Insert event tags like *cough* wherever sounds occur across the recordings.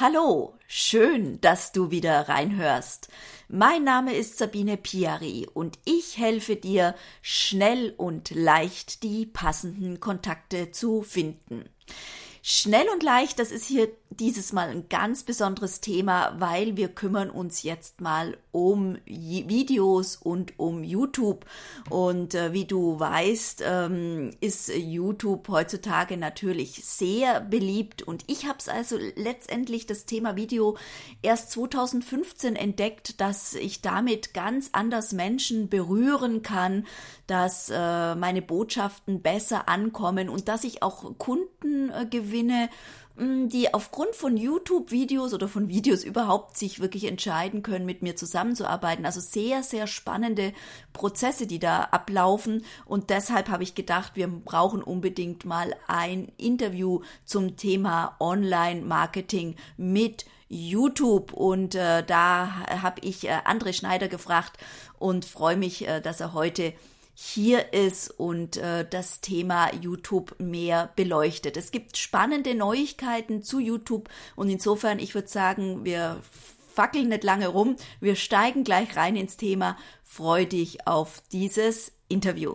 Hallo, schön, dass du wieder reinhörst. Mein Name ist Sabine Piari und ich helfe dir, schnell und leicht die passenden Kontakte zu finden. Schnell und leicht, das ist hier dieses Mal ein ganz besonderes Thema, weil wir kümmern uns jetzt mal um Videos und um YouTube. Und äh, wie du weißt, ähm, ist YouTube heutzutage natürlich sehr beliebt. Und ich habe es also letztendlich das Thema Video erst 2015 entdeckt, dass ich damit ganz anders Menschen berühren kann, dass äh, meine Botschaften besser ankommen und dass ich auch Kunden äh, gewinne die aufgrund von YouTube-Videos oder von Videos überhaupt sich wirklich entscheiden können, mit mir zusammenzuarbeiten. Also sehr, sehr spannende Prozesse, die da ablaufen. Und deshalb habe ich gedacht, wir brauchen unbedingt mal ein Interview zum Thema Online-Marketing mit YouTube und äh, da habe ich äh, André Schneider gefragt und freue mich, äh, dass er heute hier ist und äh, das Thema YouTube mehr beleuchtet. Es gibt spannende Neuigkeiten zu YouTube und insofern, ich würde sagen, wir fackeln nicht lange rum, wir steigen gleich rein ins Thema. Freu dich auf dieses Interview.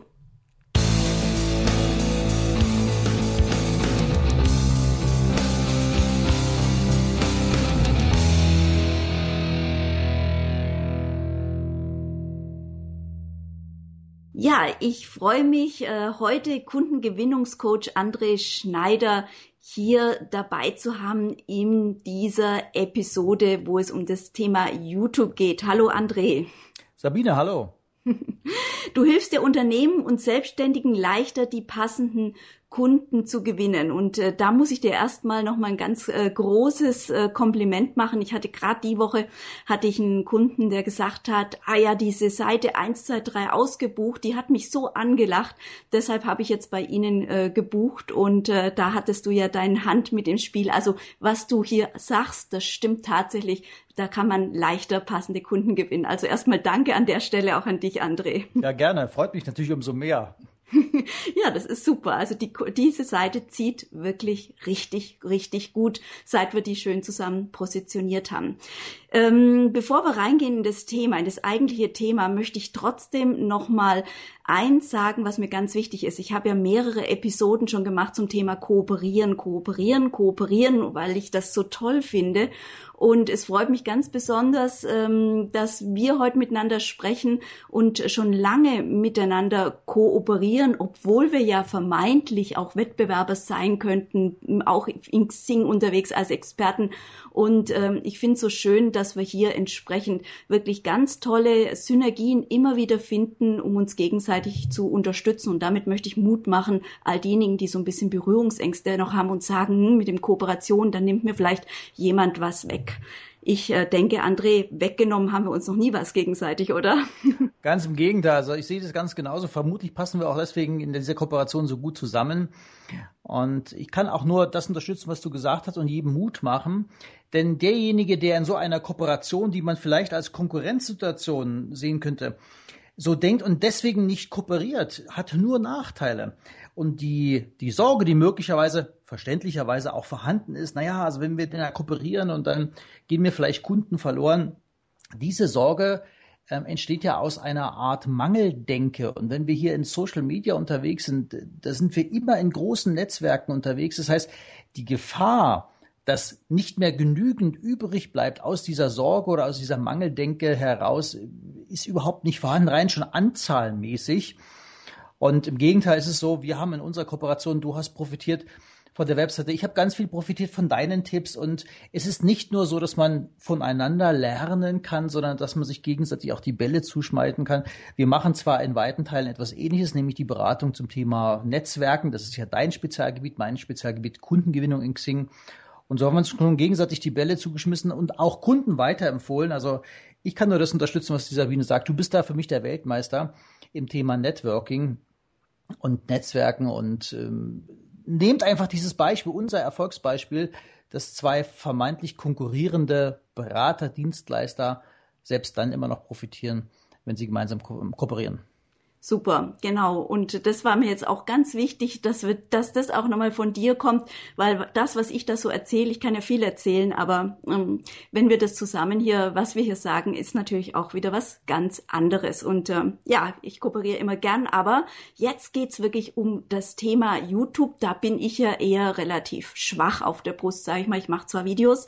Ja, ich freue mich, äh, heute Kundengewinnungscoach André Schneider hier dabei zu haben in dieser Episode, wo es um das Thema YouTube geht. Hallo André. Sabine, hallo. *laughs* Du hilfst der Unternehmen und Selbstständigen leichter, die passenden Kunden zu gewinnen. Und äh, da muss ich dir erstmal noch mal ein ganz äh, großes äh, Kompliment machen. Ich hatte gerade die Woche hatte ich einen Kunden, der gesagt hat, ah ja, diese Seite 123 ausgebucht, die hat mich so angelacht. Deshalb habe ich jetzt bei Ihnen äh, gebucht und äh, da hattest du ja deine Hand mit im Spiel. Also was du hier sagst, das stimmt tatsächlich. Da kann man leichter passende Kunden gewinnen. Also erstmal danke an der Stelle auch an dich, André. Ja, gerne. Freut mich natürlich umso mehr. *laughs* *laughs* ja, das ist super. Also die, diese Seite zieht wirklich richtig, richtig gut, seit wir die schön zusammen positioniert haben. Ähm, bevor wir reingehen in das Thema, in das eigentliche Thema, möchte ich trotzdem nochmal eins sagen, was mir ganz wichtig ist. Ich habe ja mehrere Episoden schon gemacht zum Thema Kooperieren, Kooperieren, Kooperieren, weil ich das so toll finde. Und es freut mich ganz besonders, ähm, dass wir heute miteinander sprechen und schon lange miteinander kooperieren, obwohl wir ja vermeintlich auch Wettbewerber sein könnten, auch in Xing unterwegs als Experten. Und ähm, ich finde es so schön, dass wir hier entsprechend wirklich ganz tolle Synergien immer wieder finden, um uns gegenseitig zu unterstützen. Und damit möchte ich Mut machen, all diejenigen, die so ein bisschen Berührungsängste noch haben und sagen, hm, mit dem Kooperation, dann nimmt mir vielleicht jemand was weg. Ich äh, denke, André, weggenommen haben wir uns noch nie was gegenseitig, oder? *laughs* Ganz im Gegenteil. Also ich sehe das ganz genauso. Vermutlich passen wir auch deswegen in dieser Kooperation so gut zusammen. Und ich kann auch nur das unterstützen, was du gesagt hast und jedem Mut machen. Denn derjenige, der in so einer Kooperation, die man vielleicht als Konkurrenzsituation sehen könnte, so denkt und deswegen nicht kooperiert, hat nur Nachteile. Und die, die Sorge, die möglicherweise verständlicherweise auch vorhanden ist, naja, also wenn wir den kooperieren und dann gehen mir vielleicht Kunden verloren, diese Sorge ähm, entsteht ja aus einer Art Mangeldenke. Und wenn wir hier in Social Media unterwegs sind, da sind wir immer in großen Netzwerken unterwegs. Das heißt, die Gefahr, dass nicht mehr genügend übrig bleibt aus dieser Sorge oder aus dieser Mangeldenke heraus, ist überhaupt nicht vorhanden, rein schon anzahlmäßig. Und im Gegenteil ist es so, wir haben in unserer Kooperation, du hast profitiert von der Webseite. Ich habe ganz viel profitiert von deinen Tipps und es ist nicht nur so, dass man voneinander lernen kann, sondern dass man sich gegenseitig auch die Bälle zuschmeißen kann. Wir machen zwar in weiten Teilen etwas Ähnliches, nämlich die Beratung zum Thema Netzwerken. Das ist ja dein Spezialgebiet, mein Spezialgebiet Kundengewinnung in Xing. Und so haben wir uns schon gegenseitig die Bälle zugeschmissen und auch Kunden weiterempfohlen. Also ich kann nur das unterstützen, was die Sabine sagt. Du bist da für mich der Weltmeister im Thema Networking und Netzwerken und ähm, nehmt einfach dieses Beispiel, unser Erfolgsbeispiel, dass zwei vermeintlich konkurrierende Berater, Dienstleister selbst dann immer noch profitieren, wenn sie gemeinsam ko kooperieren. Super, genau. Und das war mir jetzt auch ganz wichtig, dass wir, dass das auch nochmal von dir kommt, weil das, was ich da so erzähle, ich kann ja viel erzählen, aber ähm, wenn wir das zusammen hier, was wir hier sagen, ist natürlich auch wieder was ganz anderes. Und ähm, ja, ich kooperiere immer gern, aber jetzt geht's wirklich um das Thema YouTube. Da bin ich ja eher relativ schwach auf der Brust, sage ich mal. Ich mache zwar Videos,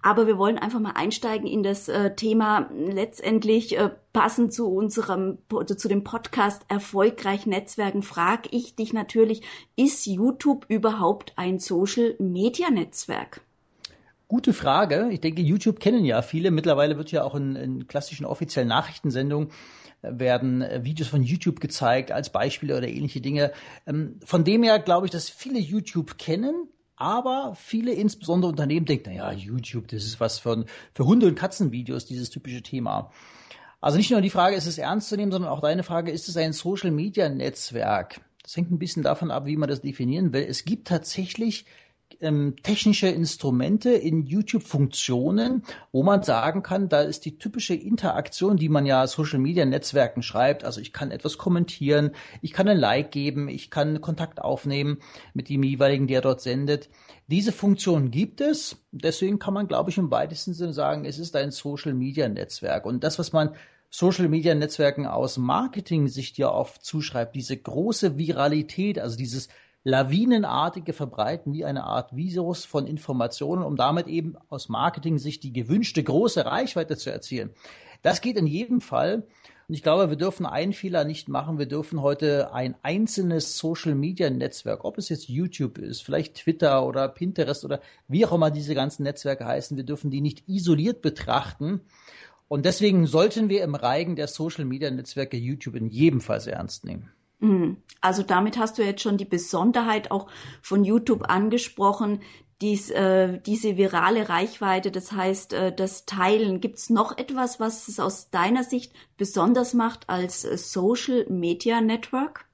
aber wir wollen einfach mal einsteigen in das äh, Thema letztendlich äh, passend zu unserem, zu dem Podcast Erfolgreich Netzwerken frage ich dich natürlich, ist YouTube überhaupt ein Social Media Netzwerk? Gute Frage. Ich denke, YouTube kennen ja viele. Mittlerweile wird ja auch in, in klassischen offiziellen Nachrichtensendungen äh, werden äh, Videos von YouTube gezeigt als Beispiele oder ähnliche Dinge. Ähm, von dem her glaube ich, dass viele YouTube kennen, aber viele, insbesondere Unternehmen, denken, naja, YouTube, das ist was von, für Hunde- und Katzenvideos, dieses typische Thema. Also nicht nur die Frage, ist es ernst zu nehmen, sondern auch deine Frage, ist es ein Social-Media-Netzwerk? Das hängt ein bisschen davon ab, wie man das definieren will. Es gibt tatsächlich ähm, technische Instrumente in YouTube-Funktionen, wo man sagen kann, da ist die typische Interaktion, die man ja Social Media Netzwerken schreibt. Also ich kann etwas kommentieren, ich kann ein Like geben, ich kann Kontakt aufnehmen mit dem jeweiligen, der dort sendet. Diese Funktion gibt es. Deswegen kann man, glaube ich, im weitesten Sinne sagen, es ist ein Social Media Netzwerk. Und das, was man Social Media Netzwerken aus Marketing-Sicht ja oft zuschreibt, diese große Viralität, also dieses lawinenartige Verbreiten wie eine Art Virus von Informationen, um damit eben aus Marketing-Sicht die gewünschte große Reichweite zu erzielen. Das geht in jedem Fall. Und ich glaube, wir dürfen einen Fehler nicht machen. Wir dürfen heute ein einzelnes Social-Media-Netzwerk, ob es jetzt YouTube ist, vielleicht Twitter oder Pinterest oder wie auch immer diese ganzen Netzwerke heißen, wir dürfen die nicht isoliert betrachten. Und deswegen sollten wir im Reigen der Social-Media-Netzwerke YouTube in jedem Fall sehr ernst nehmen. Mhm. Also damit hast du jetzt schon die Besonderheit auch von YouTube angesprochen, dies, äh, diese virale Reichweite, das heißt äh, das Teilen. Gibt es noch etwas, was es aus deiner Sicht besonders macht als äh, Social Media Network?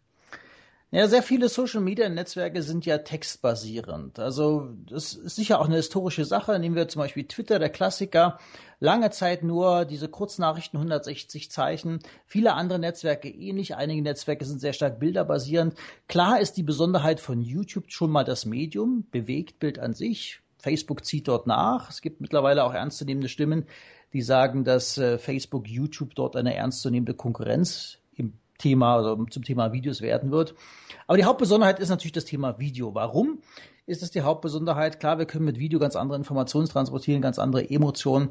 Ja, sehr viele Social Media Netzwerke sind ja textbasierend. Also das ist sicher auch eine historische Sache. Nehmen wir zum Beispiel Twitter, der Klassiker. Lange Zeit nur diese Kurznachrichten 160 Zeichen. Viele andere Netzwerke ähnlich. Einige Netzwerke sind sehr stark bilderbasierend. Klar ist die Besonderheit von YouTube schon mal das Medium, Bewegtbild an sich. Facebook zieht dort nach. Es gibt mittlerweile auch ernstzunehmende Stimmen, die sagen, dass äh, Facebook YouTube dort eine ernstzunehmende Konkurrenz Thema, also zum Thema Videos werden wird. Aber die Hauptbesonderheit ist natürlich das Thema Video. Warum ist es die Hauptbesonderheit? Klar, wir können mit Video ganz andere Informationen transportieren, ganz andere Emotionen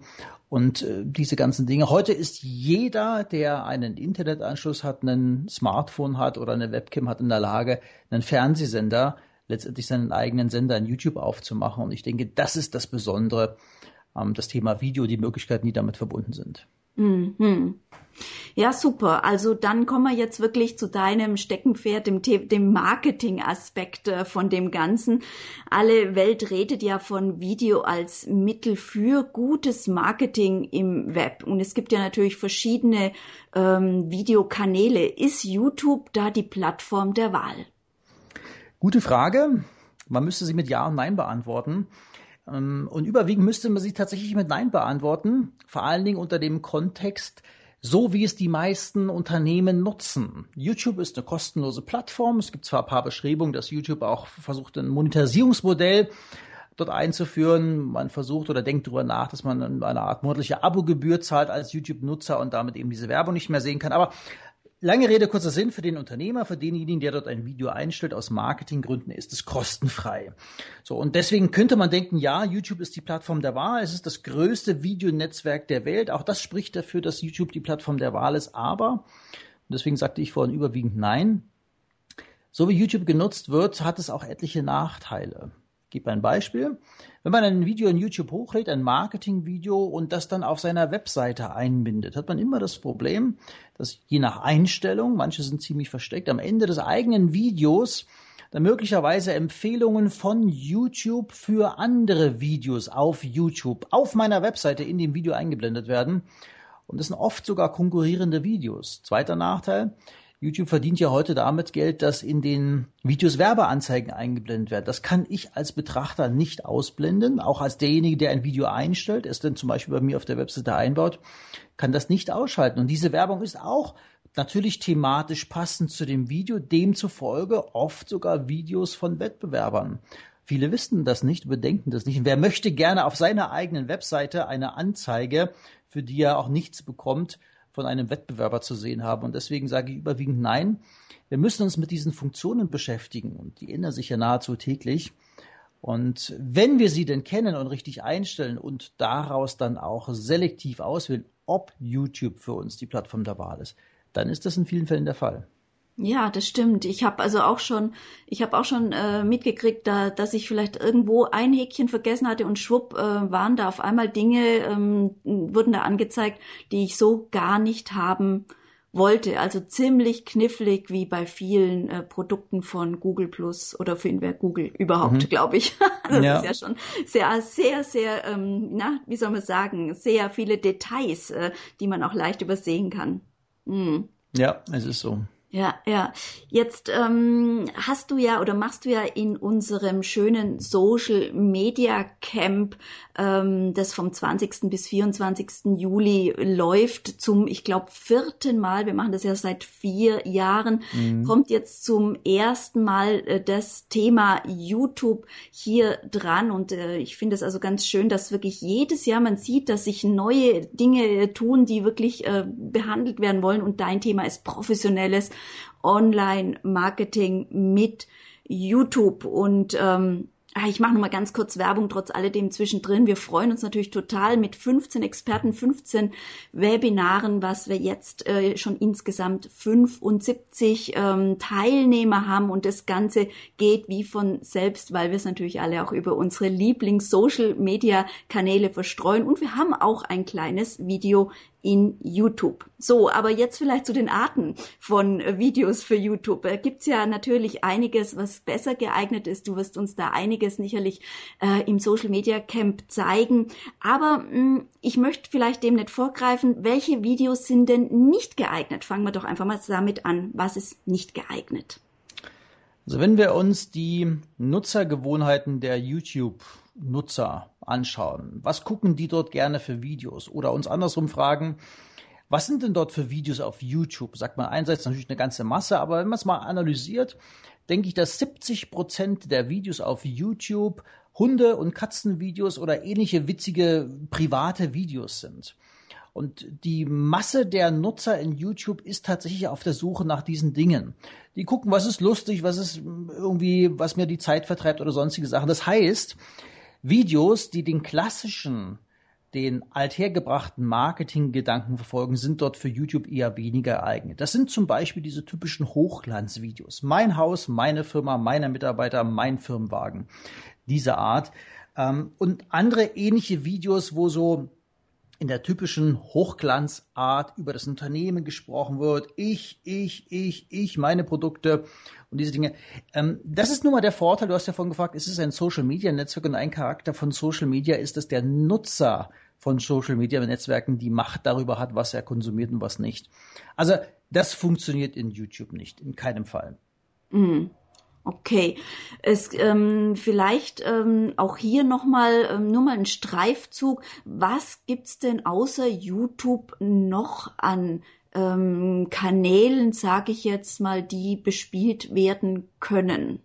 und äh, diese ganzen Dinge. Heute ist jeder, der einen Internetanschluss hat, einen Smartphone hat oder eine Webcam hat, in der Lage, einen Fernsehsender, letztendlich seinen eigenen Sender in YouTube aufzumachen. Und ich denke, das ist das Besondere, ähm, das Thema Video, die Möglichkeiten, die damit verbunden sind. Mhm. Ja, super. Also dann kommen wir jetzt wirklich zu deinem Steckenpferd, dem, dem Marketing-Aspekt äh, von dem Ganzen. Alle Welt redet ja von Video als Mittel für gutes Marketing im Web. Und es gibt ja natürlich verschiedene ähm, Videokanäle. Ist YouTube da die Plattform der Wahl? Gute Frage. Man müsste sie mit Ja und Nein beantworten. Ähm, und überwiegend müsste man sie tatsächlich mit Nein beantworten, vor allen Dingen unter dem Kontext, so wie es die meisten Unternehmen nutzen. YouTube ist eine kostenlose Plattform. Es gibt zwar ein paar Beschreibungen, dass YouTube auch versucht, ein Monetarisierungsmodell dort einzuführen. Man versucht oder denkt darüber nach, dass man eine Art monatliche Abogebühr zahlt als YouTube-Nutzer und damit eben diese Werbung nicht mehr sehen kann. Aber Lange Rede, kurzer Sinn, für den Unternehmer, für denjenigen, der dort ein Video einstellt, aus Marketinggründen ist es kostenfrei. So, und deswegen könnte man denken, ja, YouTube ist die Plattform der Wahl, es ist das größte Videonetzwerk der Welt. Auch das spricht dafür, dass YouTube die Plattform der Wahl ist, aber, deswegen sagte ich vorhin überwiegend nein, so wie YouTube genutzt wird, hat es auch etliche Nachteile. Gebe ein Beispiel. Wenn man ein Video in YouTube hochlädt, ein Marketingvideo und das dann auf seiner Webseite einbindet, hat man immer das Problem, dass je nach Einstellung, manche sind ziemlich versteckt, am Ende des eigenen Videos dann möglicherweise Empfehlungen von YouTube für andere Videos auf YouTube auf meiner Webseite in dem Video eingeblendet werden. Und das sind oft sogar konkurrierende Videos. Zweiter Nachteil, YouTube verdient ja heute damit Geld, dass in den Videos Werbeanzeigen eingeblendet werden. Das kann ich als Betrachter nicht ausblenden. Auch als derjenige, der ein Video einstellt, es dann zum Beispiel bei mir auf der Webseite einbaut, kann das nicht ausschalten. Und diese Werbung ist auch natürlich thematisch passend zu dem Video, demzufolge oft sogar Videos von Wettbewerbern. Viele wissen das nicht, überdenken das nicht. Und wer möchte gerne auf seiner eigenen Webseite eine Anzeige, für die er auch nichts bekommt, von einem Wettbewerber zu sehen haben? Und deswegen sage ich überwiegend nein. Wir müssen uns mit diesen Funktionen beschäftigen und die ändern sich ja nahezu täglich. Und wenn wir sie denn kennen und richtig einstellen und daraus dann auch selektiv auswählen, ob YouTube für uns die Plattform der Wahl ist, dann ist das in vielen Fällen der Fall. Ja, das stimmt. Ich habe also auch schon, ich habe auch schon äh, mitgekriegt, da, dass ich vielleicht irgendwo ein Häkchen vergessen hatte und schwupp äh, waren da auf einmal Dinge, ähm, wurden da angezeigt, die ich so gar nicht haben wollte. Also ziemlich knifflig wie bei vielen äh, Produkten von Google Plus oder für wäre Google überhaupt, mhm. glaube ich. *laughs* das ja. ist ja schon sehr, sehr, sehr, ähm, na, wie soll man sagen, sehr viele Details, äh, die man auch leicht übersehen kann. Mhm. Ja, es ist so. Ja, ja. Jetzt ähm, hast du ja oder machst du ja in unserem schönen Social Media Camp, ähm, das vom 20. bis 24. Juli läuft, zum, ich glaube, vierten Mal, wir machen das ja seit vier Jahren, mhm. kommt jetzt zum ersten Mal äh, das Thema YouTube hier dran. Und äh, ich finde es also ganz schön, dass wirklich jedes Jahr man sieht, dass sich neue Dinge tun, die wirklich äh, behandelt werden wollen. Und dein Thema ist professionelles Online-Marketing mit YouTube. Und ähm, Ah, ich mache noch mal ganz kurz Werbung trotz alledem zwischendrin. Wir freuen uns natürlich total mit 15 Experten, 15 Webinaren, was wir jetzt äh, schon insgesamt 75 ähm, Teilnehmer haben und das Ganze geht wie von selbst, weil wir es natürlich alle auch über unsere Lieblings-Social-Media-Kanäle verstreuen und wir haben auch ein kleines Video in YouTube. So, aber jetzt vielleicht zu den Arten von äh, Videos für YouTube. Da gibt's ja natürlich einiges, was besser geeignet ist. Du wirst uns da einiges sicherlich äh, im Social Media Camp zeigen. Aber mh, hm, ich möchte vielleicht dem nicht vorgreifen. Welche Videos sind denn nicht geeignet? Fangen wir doch einfach mal damit an. Was ist nicht geeignet? Also wenn wir uns die Nutzergewohnheiten der YouTube-Nutzer anschauen, was gucken die dort gerne für Videos? Oder uns andersrum fragen, was sind denn dort für Videos auf YouTube? Sagt man einerseits natürlich eine ganze Masse, aber wenn man es mal analysiert, denke ich, dass 70 Prozent der Videos auf YouTube Hunde- und Katzenvideos oder ähnliche witzige private Videos sind. Und die Masse der Nutzer in YouTube ist tatsächlich auf der Suche nach diesen Dingen. Die gucken, was ist lustig, was ist irgendwie, was mir die Zeit vertreibt oder sonstige Sachen. Das heißt, Videos, die den klassischen, den althergebrachten Marketinggedanken verfolgen, sind dort für YouTube eher weniger geeignet. Das sind zum Beispiel diese typischen Hochglanzvideos. Mein Haus, meine Firma, meine Mitarbeiter, mein Firmenwagen. Diese Art. Ähm, und andere ähnliche Videos, wo so in der typischen Hochglanzart über das Unternehmen gesprochen wird. Ich, ich, ich, ich, meine Produkte und diese Dinge. Ähm, das ist nun mal der Vorteil. Du hast ja vorhin gefragt, ist es ein Social Media Netzwerk und ein Charakter von Social Media ist, dass der Nutzer von Social Media Netzwerken die Macht darüber hat, was er konsumiert und was nicht. Also das funktioniert in YouTube nicht, in keinem Fall. Mhm. Okay, es ähm, vielleicht ähm, auch hier nochmal ähm, nur mal ein Streifzug. Was gibt's denn außer YouTube noch an ähm, Kanälen, sage ich jetzt mal, die bespielt werden können?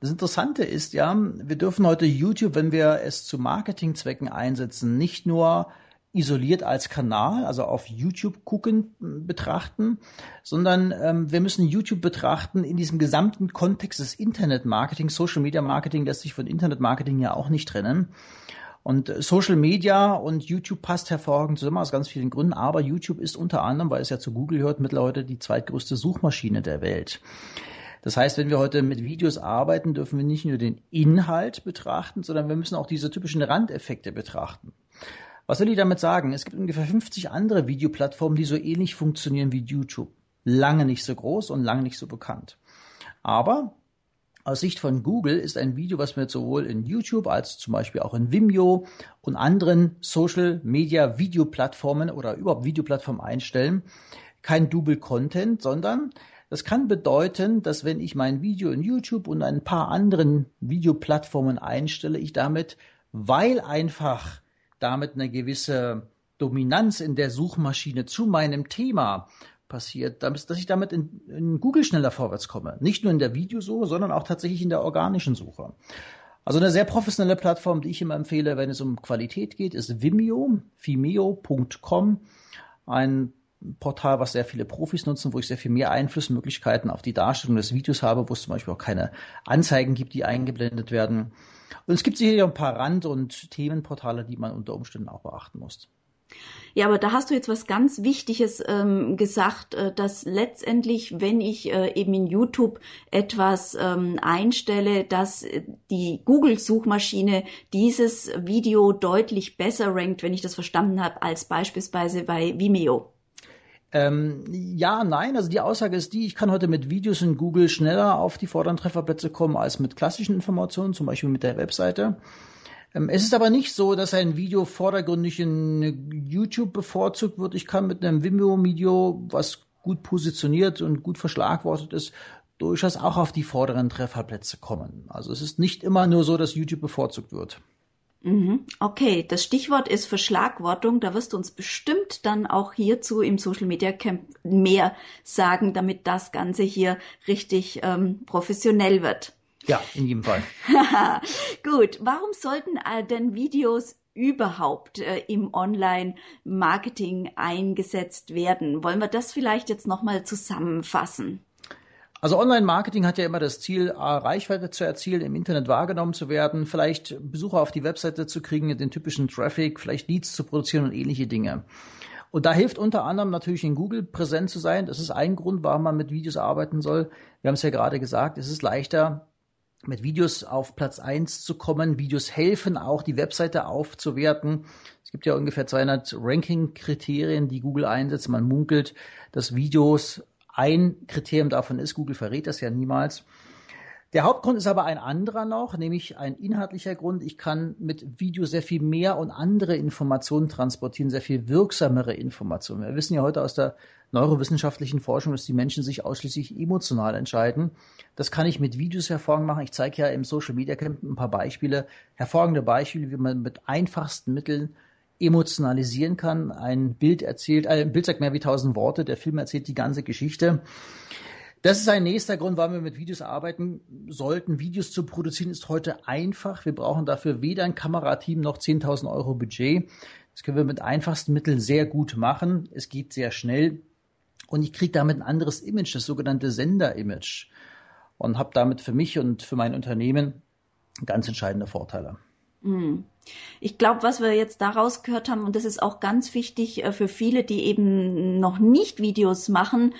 Das Interessante ist ja, wir dürfen heute YouTube, wenn wir es zu Marketingzwecken einsetzen, nicht nur isoliert als Kanal, also auf YouTube gucken, betrachten, sondern ähm, wir müssen YouTube betrachten in diesem gesamten Kontext des Internet-Marketing. Social Media Marketing lässt sich von Internet-Marketing ja auch nicht trennen. Und Social Media und YouTube passt hervorragend zusammen aus ganz vielen Gründen, aber YouTube ist unter anderem, weil es ja zu Google gehört, mittlerweile die zweitgrößte Suchmaschine der Welt. Das heißt, wenn wir heute mit Videos arbeiten, dürfen wir nicht nur den Inhalt betrachten, sondern wir müssen auch diese typischen Randeffekte betrachten. Was will ich damit sagen? Es gibt ungefähr 50 andere Videoplattformen, die so ähnlich funktionieren wie YouTube. Lange nicht so groß und lange nicht so bekannt. Aber aus Sicht von Google ist ein Video, was wir sowohl in YouTube als zum Beispiel auch in Vimeo und anderen Social Media Videoplattformen oder überhaupt Videoplattformen einstellen, kein Double Content, sondern das kann bedeuten, dass wenn ich mein Video in YouTube und ein paar anderen Videoplattformen einstelle, ich damit, weil einfach damit eine gewisse Dominanz in der Suchmaschine zu meinem Thema passiert, dass ich damit in, in Google schneller vorwärts komme. Nicht nur in der Videosuche, sondern auch tatsächlich in der organischen Suche. Also eine sehr professionelle Plattform, die ich immer empfehle, wenn es um Qualität geht, ist Vimeo, vimeo.com. Ein Portal, was sehr viele Profis nutzen, wo ich sehr viel mehr Einflussmöglichkeiten auf die Darstellung des Videos habe, wo es zum Beispiel auch keine Anzeigen gibt, die eingeblendet werden. Und es gibt sicher ein paar Rand- und Themenportale, die man unter Umständen auch beachten muss. Ja, aber da hast du jetzt was ganz Wichtiges ähm, gesagt, äh, dass letztendlich, wenn ich äh, eben in YouTube etwas ähm, einstelle, dass äh, die Google-Suchmaschine dieses Video deutlich besser rankt, wenn ich das verstanden habe, als beispielsweise bei Vimeo. Ähm, ja, nein. Also die Aussage ist die, ich kann heute mit Videos in Google schneller auf die vorderen Trefferplätze kommen als mit klassischen Informationen, zum Beispiel mit der Webseite. Ähm, es ist aber nicht so, dass ein Video vordergründig in YouTube bevorzugt wird. Ich kann mit einem Vimeo-Video, was gut positioniert und gut verschlagwortet ist, durchaus auch auf die vorderen Trefferplätze kommen. Also es ist nicht immer nur so, dass YouTube bevorzugt wird. Mhm. Okay, das Stichwort ist Verschlagwortung. Da wirst du uns bestimmt dann auch hierzu im Social Media Camp mehr sagen, damit das Ganze hier richtig ähm, professionell wird. Ja, in jedem Fall. *laughs* Gut, warum sollten äh, denn Videos überhaupt äh, im Online-Marketing eingesetzt werden? Wollen wir das vielleicht jetzt nochmal zusammenfassen? Also Online-Marketing hat ja immer das Ziel, Reichweite zu erzielen, im Internet wahrgenommen zu werden, vielleicht Besucher auf die Webseite zu kriegen, den typischen Traffic, vielleicht Leads zu produzieren und ähnliche Dinge. Und da hilft unter anderem natürlich in Google präsent zu sein. Das ist ein Grund, warum man mit Videos arbeiten soll. Wir haben es ja gerade gesagt, es ist leichter, mit Videos auf Platz eins zu kommen. Videos helfen auch, die Webseite aufzuwerten. Es gibt ja ungefähr 200 Ranking-Kriterien, die Google einsetzt. Man munkelt, dass Videos ein Kriterium davon ist, Google verrät das ja niemals. Der Hauptgrund ist aber ein anderer noch, nämlich ein inhaltlicher Grund. Ich kann mit Video sehr viel mehr und andere Informationen transportieren, sehr viel wirksamere Informationen. Wir wissen ja heute aus der neurowissenschaftlichen Forschung, dass die Menschen sich ausschließlich emotional entscheiden. Das kann ich mit Videos hervorragend machen. Ich zeige ja im Social Media Camp ein paar Beispiele, hervorragende Beispiele, wie man mit einfachsten Mitteln emotionalisieren kann. Ein Bild erzählt, äh, ein Bild sagt mehr wie tausend Worte, der Film erzählt die ganze Geschichte. Das ist ein nächster Grund, warum wir mit Videos arbeiten sollten. Videos zu produzieren ist heute einfach. Wir brauchen dafür weder ein Kamerateam noch 10.000 Euro Budget. Das können wir mit einfachsten Mitteln sehr gut machen. Es geht sehr schnell. Und ich kriege damit ein anderes Image, das sogenannte Sender-Image. Und habe damit für mich und für mein Unternehmen ganz entscheidende Vorteile. Mhm. Ich glaube, was wir jetzt daraus gehört haben, und das ist auch ganz wichtig äh, für viele, die eben noch nicht Videos machen,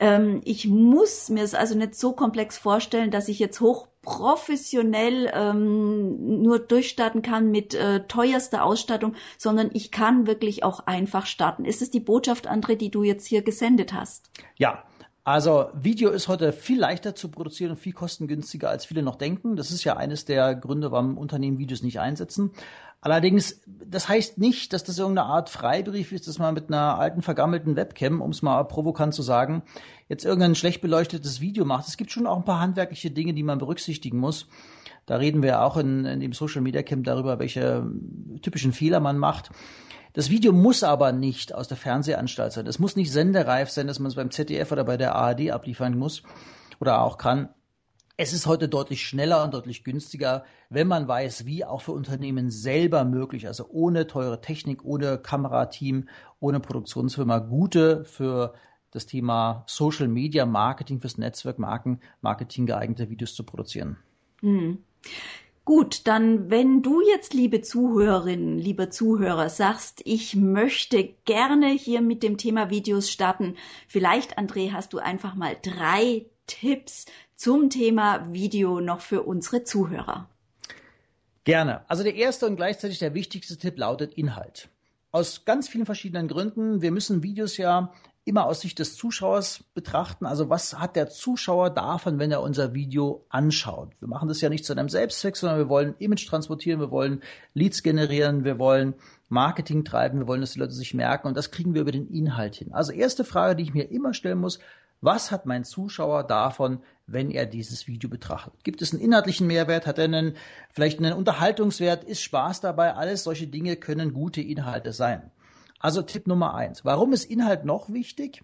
ähm, ich muss mir es also nicht so komplex vorstellen, dass ich jetzt hochprofessionell ähm, nur durchstarten kann mit äh, teuerster Ausstattung, sondern ich kann wirklich auch einfach starten. Ist es die Botschaft, André, die du jetzt hier gesendet hast? Ja, also Video ist heute viel leichter zu produzieren und viel kostengünstiger, als viele noch denken. Das ist ja eines der Gründe, warum Unternehmen Videos nicht einsetzen. Allerdings, das heißt nicht, dass das irgendeine Art Freibrief ist, dass man mit einer alten vergammelten Webcam, um es mal provokant zu sagen, jetzt irgendein schlecht beleuchtetes Video macht. Es gibt schon auch ein paar handwerkliche Dinge, die man berücksichtigen muss. Da reden wir auch in, in dem Social Media Camp darüber, welche typischen Fehler man macht. Das Video muss aber nicht aus der Fernsehanstalt sein. Es muss nicht sendereif sein, dass man es beim ZDF oder bei der ARD abliefern muss oder auch kann. Es ist heute deutlich schneller und deutlich günstiger, wenn man weiß, wie auch für Unternehmen selber möglich, also ohne teure Technik, ohne Kamerateam, ohne Produktionsfirma, gute für das Thema Social Media Marketing, fürs Netzwerk Marken Marketing geeignete Videos zu produzieren. Mhm. Gut, dann wenn du jetzt, liebe Zuhörerinnen, lieber Zuhörer, sagst, ich möchte gerne hier mit dem Thema Videos starten, vielleicht, André, hast du einfach mal drei Tipps zum Thema Video noch für unsere Zuhörer. Gerne. Also der erste und gleichzeitig der wichtigste Tipp lautet Inhalt. Aus ganz vielen verschiedenen Gründen. Wir müssen Videos ja immer aus Sicht des Zuschauers betrachten. Also was hat der Zuschauer davon, wenn er unser Video anschaut? Wir machen das ja nicht zu einem Selbstzweck, sondern wir wollen Image transportieren, wir wollen Leads generieren, wir wollen Marketing treiben, wir wollen, dass die Leute sich merken und das kriegen wir über den Inhalt hin. Also erste Frage, die ich mir immer stellen muss, was hat mein Zuschauer davon, wenn er dieses Video betrachtet? Gibt es einen inhaltlichen Mehrwert? Hat er einen, vielleicht einen Unterhaltungswert? Ist Spaß dabei? Alles solche Dinge können gute Inhalte sein. Also Tipp Nummer eins. Warum ist Inhalt noch wichtig?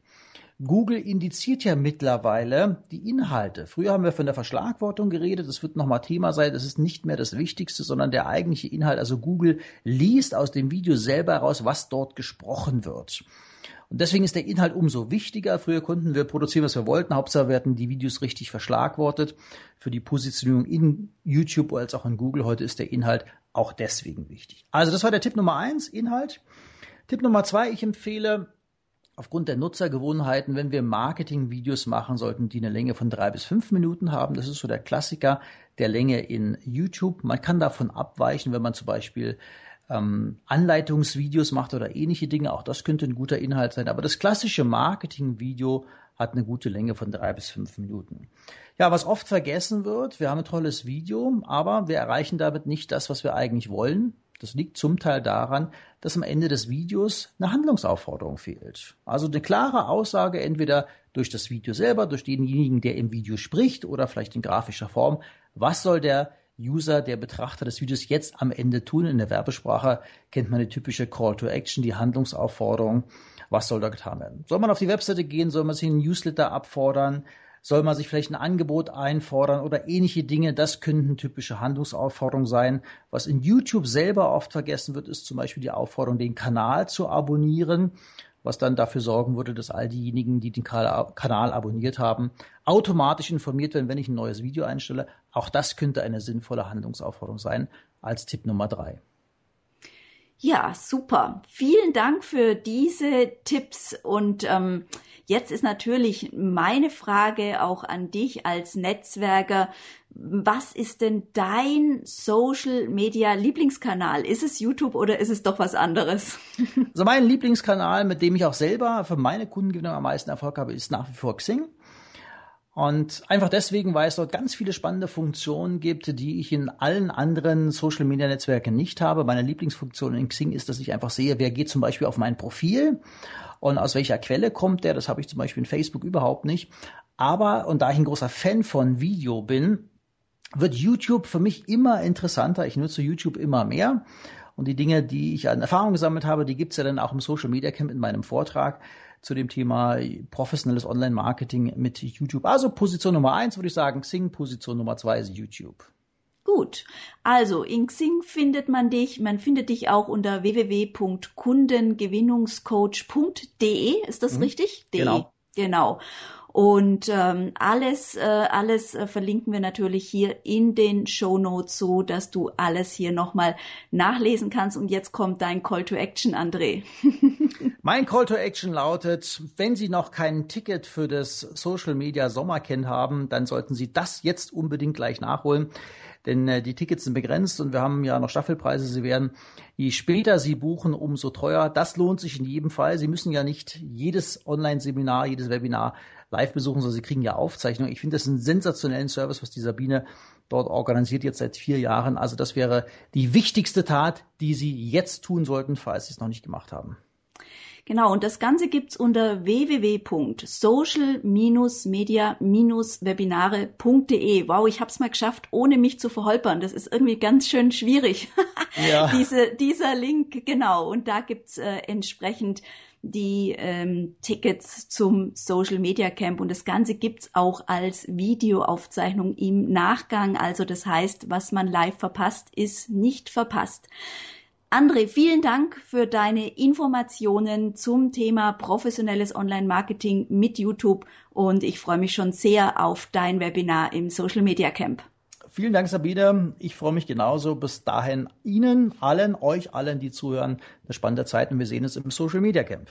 Google indiziert ja mittlerweile die Inhalte. Früher haben wir von der Verschlagwortung geredet, das wird nochmal Thema sein, das ist nicht mehr das Wichtigste, sondern der eigentliche Inhalt. Also Google liest aus dem Video selber heraus, was dort gesprochen wird. Und deswegen ist der Inhalt umso wichtiger. Früher konnten wir produzieren, was wir wollten. Hauptsache wir hatten die Videos richtig verschlagwortet für die Positionierung in YouTube als auch in Google. Heute ist der Inhalt auch deswegen wichtig. Also das war der Tipp Nummer eins, Inhalt. Tipp Nummer zwei, ich empfehle aufgrund der Nutzergewohnheiten, wenn wir Marketing-Videos machen, sollten die eine Länge von drei bis fünf Minuten haben. Das ist so der Klassiker der Länge in YouTube. Man kann davon abweichen, wenn man zum Beispiel ähm, Anleitungsvideos macht oder ähnliche Dinge. Auch das könnte ein guter Inhalt sein. Aber das klassische Marketing-Video hat eine gute Länge von drei bis fünf Minuten. Ja, was oft vergessen wird, wir haben ein tolles Video, aber wir erreichen damit nicht das, was wir eigentlich wollen. Das liegt zum Teil daran, dass am Ende des Videos eine Handlungsaufforderung fehlt. Also eine klare Aussage entweder durch das Video selber, durch denjenigen, der im Video spricht oder vielleicht in grafischer Form. Was soll der User, der Betrachter des Videos jetzt am Ende tun? In der Werbesprache kennt man die typische Call to Action, die Handlungsaufforderung. Was soll da getan werden? Soll man auf die Webseite gehen? Soll man sich einen Newsletter abfordern? Soll man sich vielleicht ein Angebot einfordern oder ähnliche Dinge? Das könnten typische Handlungsaufforderungen sein. Was in YouTube selber oft vergessen wird, ist zum Beispiel die Aufforderung, den Kanal zu abonnieren, was dann dafür sorgen würde, dass all diejenigen, die den Kanal abonniert haben, automatisch informiert werden, wenn ich ein neues Video einstelle. Auch das könnte eine sinnvolle Handlungsaufforderung sein, als Tipp Nummer drei. Ja, super. Vielen Dank für diese Tipps und ähm, Jetzt ist natürlich meine Frage auch an dich als Netzwerker. Was ist denn dein Social Media Lieblingskanal? Ist es YouTube oder ist es doch was anderes? *laughs* Also mein Lieblingskanal, mit dem ich auch selber für meine Kundengewinnung am meisten Erfolg habe, ist nach wie vor Xing. Und einfach deswegen, weil es dort ganz viele spannende Funktionen gibt, die ich in allen anderen Social Media Netzwerken nicht habe. Meine Lieblingsfunktion in Xing ist, dass ich einfach sehe, wer geht zum Beispiel auf mein Profil und aus welcher Quelle kommt der. Das habe ich zum Beispiel in Facebook überhaupt nicht. Aber, und da ich ein großer Fan von Video bin, wird YouTube für mich immer interessanter. Ich nutze YouTube immer mehr. Und die Dinge, die ich an Erfahrung gesammelt habe, die gibt's ja dann auch im Social Media Camp in meinem Vortrag zu dem Thema professionelles Online-Marketing mit YouTube. Also Position Nummer eins würde ich sagen Xing, Position Nummer zwei ist YouTube. Gut, also in Xing findet man dich, man findet dich auch unter www.kundengewinnungscoach.de, ist das mhm. richtig? Genau. Genau. Und ähm, alles, äh, alles äh, verlinken wir natürlich hier in den Show Notes, so dass du alles hier nochmal nachlesen kannst. Und jetzt kommt dein Call to Action, André. *laughs* mein Call to Action lautet, wenn Sie noch kein Ticket für das Social Media Sommercamp haben, dann sollten Sie das jetzt unbedingt gleich nachholen denn äh, die Tickets sind begrenzt und wir haben ja noch Staffelpreise. Sie werden, je später Sie buchen, umso teuer. Das lohnt sich in jedem Fall. Sie müssen ja nicht jedes Online-Seminar, jedes Webinar live besuchen, sondern Sie kriegen ja Aufzeichnungen. Ich finde das einen sensationellen Service, was die Sabine dort organisiert, jetzt seit vier Jahren. Also das wäre die wichtigste Tat, die Sie jetzt tun sollten, falls Sie es noch nicht gemacht haben. Genau, und das Ganze gibt's unter www.social-media-webinare.de. Wow, ich habe es mal geschafft, ohne mich zu verholpern. Das ist irgendwie ganz schön schwierig. *laughs* Ja. Diese, dieser Link, genau. Und da gibt's äh, entsprechend die ähm, Tickets zum Social Media Camp und das Ganze gibt's auch als Videoaufzeichnung im Nachgang. Also das heißt, was man live verpasst, ist nicht verpasst. André, vielen Dank für deine Informationen zum Thema professionelles Online-Marketing mit YouTube und ich freue mich schon sehr auf dein Webinar im Social Media Camp. Vielen Dank, Sabine. Ich freue mich genauso. Bis dahin Ihnen allen, euch allen, die zuhören, eine spannende Zeit und wir sehen uns im Social Media Camp.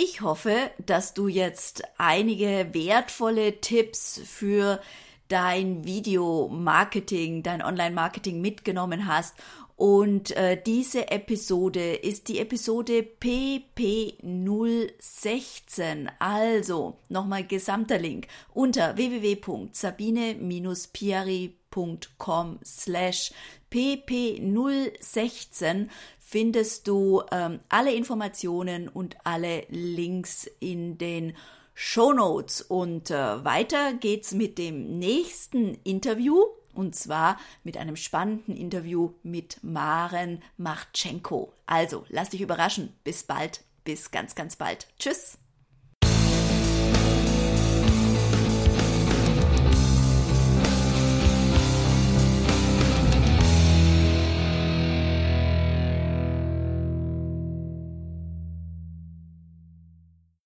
Ich hoffe, dass du jetzt einige wertvolle Tipps für dein Video-Marketing, dein Online-Marketing mitgenommen hast. Und äh, diese Episode ist die Episode PP016. Also nochmal gesamter Link unter www.sabine-piari.com slash pp016 findest du ähm, alle Informationen und alle Links in den Show Notes. Und äh, weiter geht's mit dem nächsten Interview. Und zwar mit einem spannenden Interview mit Maren Marchenko. Also, lass dich überraschen. Bis bald. Bis ganz, ganz bald. Tschüss.